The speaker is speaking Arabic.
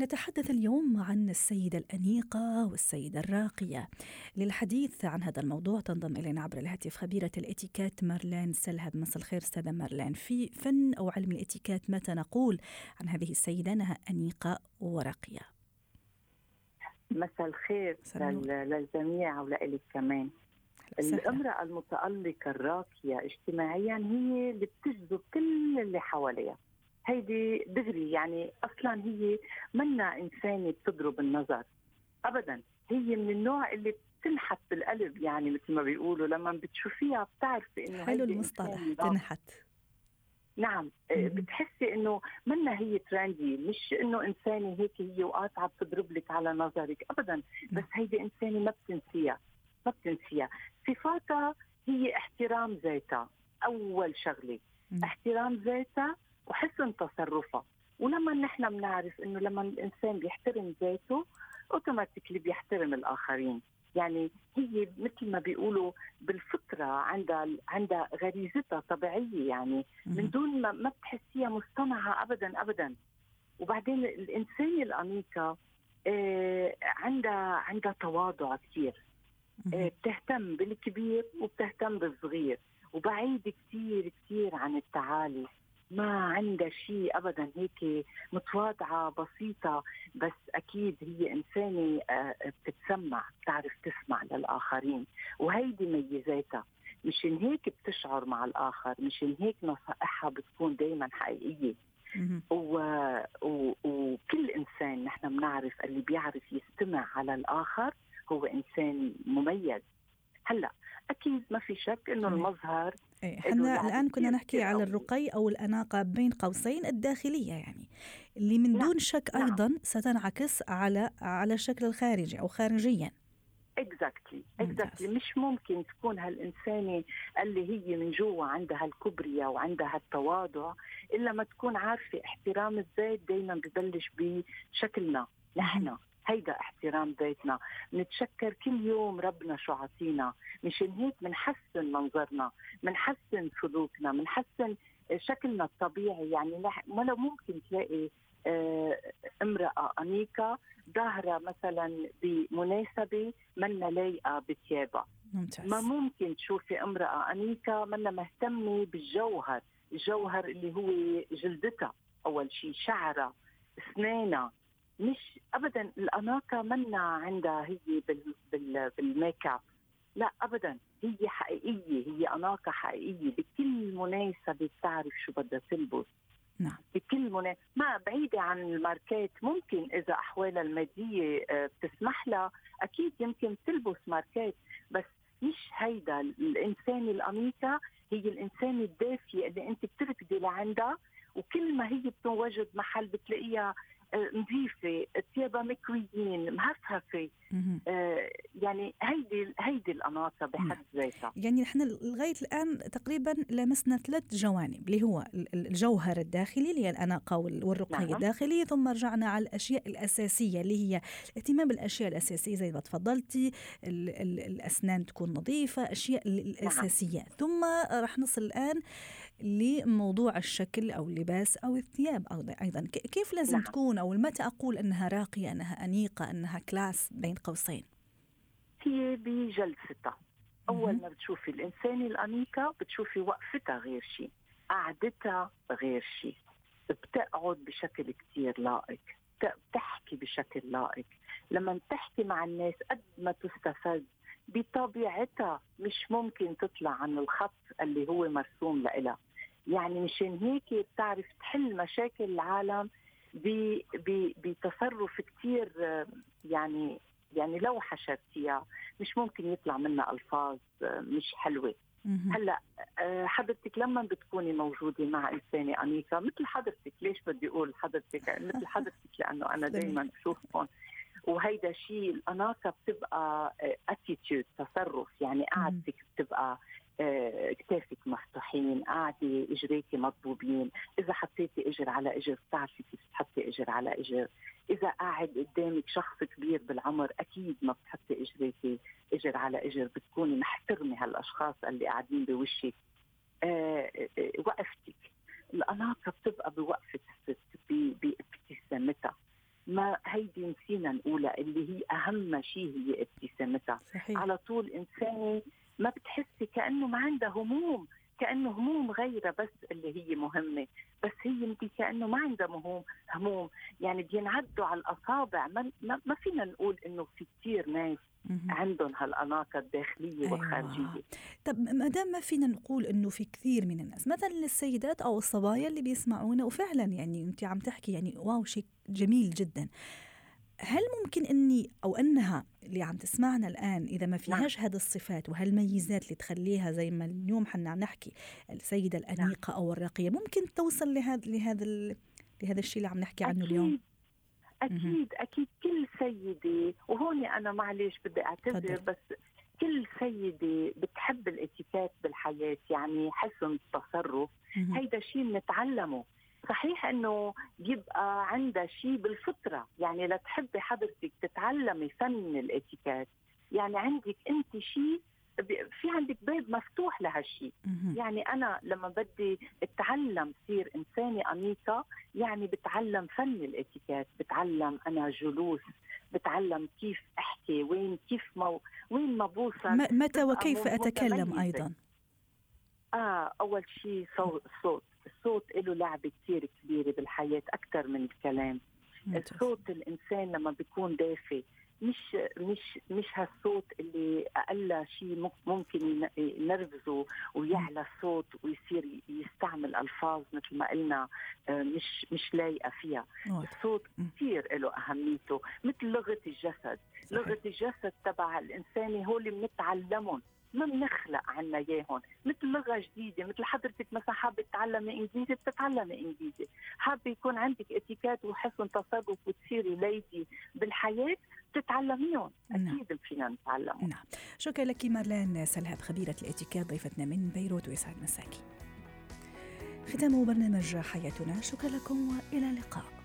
نتحدث اليوم عن السيدة الأنيقة والسيدة الراقية. للحديث عن هذا الموضوع تنضم إلينا عبر الهاتف خبيرة الاتيكات مارلين سلهب. مساء الخير أستاذة مارلين. في فن أو علم الاتيكات متى نقول عن هذه السيدة أنها أنيقة وراقية؟ مساء الخير للجميع ولإلك كمان. الأمرأة المتألقة الراقية اجتماعيا هي اللي بتجذب كل اللي حواليها. هيدي دغري يعني أصلا هي منا إنسانة بتضرب النظر. ابدا هي من النوع اللي بتنحت بالقلب يعني مثل ما بيقولوا لما بتشوفيها بتعرفي إنه حلو المصطلح تنحت نعم بتحسي إنه منا هي ترندي مش إنه إنسانة هيك هي وقاطعة بتضرب لك على نظرك. ابدا بس هيدي إنسانة ما بتنسيها. ما بتنسيها صفاتها هي احترام ذاتها أول شغلة. احترام ذاتها وحسن تصرفها. ولما نحن بنعرف إنه لما الإنسان بيحترم ذاته اوتوماتيكلي بيحترم الآخرين. يعني هي مثل ما بيقولوا بالفطرة عندها عندها غريزتها طبيعية يعني. من دون ما ما بتحسيها مصطنعه ابدا ابدا. وبعدين الانسانه الانيقه آه عندها عندها تواضع كثير بتهتم بالكبير وبتهتم بالصغير. وبعيد كثير كثير عن التعالي. ما عندها شيء ابدا هيك متواضعة بسيطة. بس أكيد هي إنسانة آه، بتتسمع بتعرف تسمع للآخرين. وهيدي ميزاتها. مشان هيك بتشعر مع الآخر. مشان هيك نصائحها بتكون دائما حقيقية. و... و... وكل إنسان نحن بنعرف اللي بيعرف يستمع على الآخر هو إنسان مميز. هلأ أكيد ما في شك إنه المظهر إيه إحنا الآن كنا نحكي على الرقي أو الأناقة بين قوسين الداخلية يعني. اللي من نعم. دون شك نعم. أيضا ستنعكس على على الشكل الخارجي أو خارجيا. exactly exactly مش ممكن تكون هالإنسانة اللي هي من جوا عندها الكبرياء وعندها التواضع إلا ما تكون عارفة احترام الذات دائما ببلش بشكلنا نحن. هيدا احترام ذاتنا نتشكر كل يوم ربنا شو عطينا. مشان هيك بنحسن منظرنا بنحسن سلوكنا بنحسن شكلنا الطبيعي. يعني ما لو ممكن تلاقي آه، امرأة أنيقة ظاهرة مثلا بمناسبة منا لايقة بثيابها. ممتاز. ما ممكن تشوفي امرأة أنيقة منا مهتمة بالجوهر الجوهر اللي هو جلدتها. أول شيء شعرها أسنانها مش ابدا الأناقة منا عندها هي بال بال بالميك أب. لا ابدا هي حقيقية هي أناقة حقيقية. بكل مناسبة بتعرف شو بدها تلبس. نعم. بكل مناسبة ما بعيدة عن الماركات ممكن إذا احوالها المادية آه، بتسمح لها أكيد يمكن تلبس ماركات. بس مش هيدا الإنسان الأنيقة هي الإنسان الدافية اللي أنت بتركضي لعندها. وكل ما هي بتوجد محل بتلاقيها نظيفة ثيابها مكويين مهفهفة آه يعني هيدي هيدي الاناقه بحد نعم. ذاتها يعني نحن لغاية الآن تقريبا لمسنا ثلاث جوانب اللي هو الجوهر الداخلي اللي هي الأناقة والرقي نعم. الداخلي ثم رجعنا على الأشياء الأساسية اللي هي الاهتمام بالاشياء الأساسية زي ما تفضلتي ال ال الأسنان تكون نظيفة أشياء الاساسيه نعم. ثم راح نصل الآن لموضوع الشكل أو اللباس أو الثياب أيضا. كيف لازم نعم. تكون أو متى أقول أنها راقية أنها أنيقة أنها كلاس بين قوسين؟ هي بجلستها أول ما بتشوفي الانسانه الأنيقة بتشوفي وقفتها غير شيء قعدتها غير شيء. بتقعد بشكل كثير لائق بتحكي بشكل لائق. لما تحكي مع الناس قد ما تستفز بطبيعتها مش ممكن تطلع عن الخط اللي هو مرسوم لها يعني مشان هيك بتعرف تحل مشاكل العالم بتصرف كثير يعني يعني لو حشرتيها مش ممكن يطلع منها ألفاظ مش حلوة. هلأ آه، حضرتك لما بتكوني موجودة مع إنسانة أنيقة مثل حضرتك ليش بدي أقول حضرتك؟ مثل حضرتك لأنه أنا دائما بشوفكم. وهيدا شيء الأناقة بتبقى attitude آه، تصرف. يعني قعدتك بتبقى آه، كتافك مفتوحين قاعدة إجريكي مضبوبين. إذا حطيتي إجر على إجر بتعرفي كيف تحطي إجر على إجر. إذا قاعد قدامك شخص كبير بالعمر أكيد ما بتحطي إجريكي إجر اجر على إجر. بتكوني محترمة هالأشخاص اللي قاعدين بوشك. آه وقفتك. الأناقة بتبقى الست بابتسامتها ما هيدي نسينا نقولها اللي هي أهم شيء هي ابتسامتها. صحيح. على طول انسانه ما بتحسي كأنه ما عندها هموم كأنه هموم غيرها بس اللي هي مهمة. بس هي يمكن كأنه ما عندها هموم هموم. يعني بينعدوا على الأصابع. ما, ما فينا نقول إنه في كثير ناس عندهم هالأناقة الداخلية أيوة. والخارجية طب ما دام ما فينا نقول إنه في كثير من الناس مثلا السيدات أو الصبايا اللي بيسمعونا وفعلا يعني أنت عم تحكي يعني واو شيء جميل جدا هل ممكن إني أو إنها اللي عم تسمعنا الآن إذا ما فيهاش نعم. هذه الصفات وهالميزات اللي تخليها زي ما اليوم حنا عم نحكي السيدة الأنيقة نعم. أو الراقيه ممكن توصل لهذا لهذا لهذا الشيء اللي عم نحكي عنه أكيد. اليوم أكيد أكيد كل سيدة وهون أنا معلش بدي أعتذر بس كل سيدة بتحب الاتيكيت بالحياة يعني حسن التصرف. هيدا شيء بنتعلمه صحيح إنه بيبقى عندها شيء بالفطرة يعني لتحبي حضرتك تتعلمي فن الاتيكيت. يعني عندك أنت شيء في عندك باب مفتوح لهالشيء يعني أنا لما بدي أتعلم صير إنسانة انيقه يعني بتعلم فن الإتيكيت بتعلم أنا جلوس بتعلم كيف أحكي وين كيف مو وين ما بوصل. متى وكيف أتكلم أيضا؟ آه أول شيء صوت صوت الصوت له لعبه كثير كبيرة بالحياة أكثر من الكلام. الصوت الإنسان لما بيكون دافي مش مش مش هالصوت اللي أقل شيء ممكن ينرفزه ويعلى الصوت ويصير يستعمل ألفاظ مثل ما قلنا آه، مش مش لايقة فيها. الصوت كثير له أهميته مثل لغة الجسد. لغة الجسد تبع الإنسان هو اللي بنتعلمهم. ما بنخلق عنا اياهم مثل لغة جديدة مثل حضرتك مثلا حابة تتعلمي إنجليزي بتتعلمي إنجليزي. حابة يكون عندك اتيكات وحسن تصرف وتصيري ليدي بالحياة تتعلميهم نعم. أكيد فينا نتعلمهم نعم. شكرا لك مارلين سلهب خبيرة الاتيكيت ضيفتنا من بيروت ويسعد مساكي ختام برنامج حياتنا. شكرا لكم وإلى اللقاء.